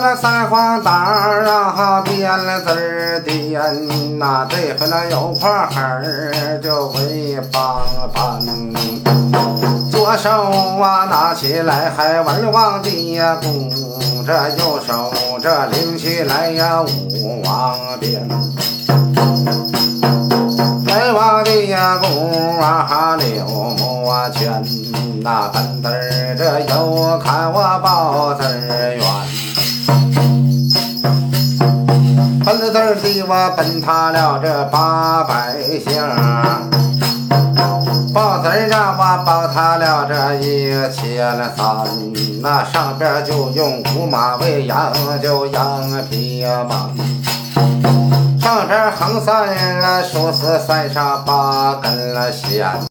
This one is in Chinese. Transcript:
那三黄蛋儿啊，编了字儿点呐，这回那有块儿就为帮帮。左手啊拿起来还文王的呀鼓，这右手这拎起来呀武王鞭。文王的呀鼓啊六目啊全，那笨字儿这又看我宝字儿圆。笨字儿的我奔他了这八百下，宝字儿让我报他了这一千三，那上边就用五马为羊，就羊皮马。上边横三竖四，三上八根了线。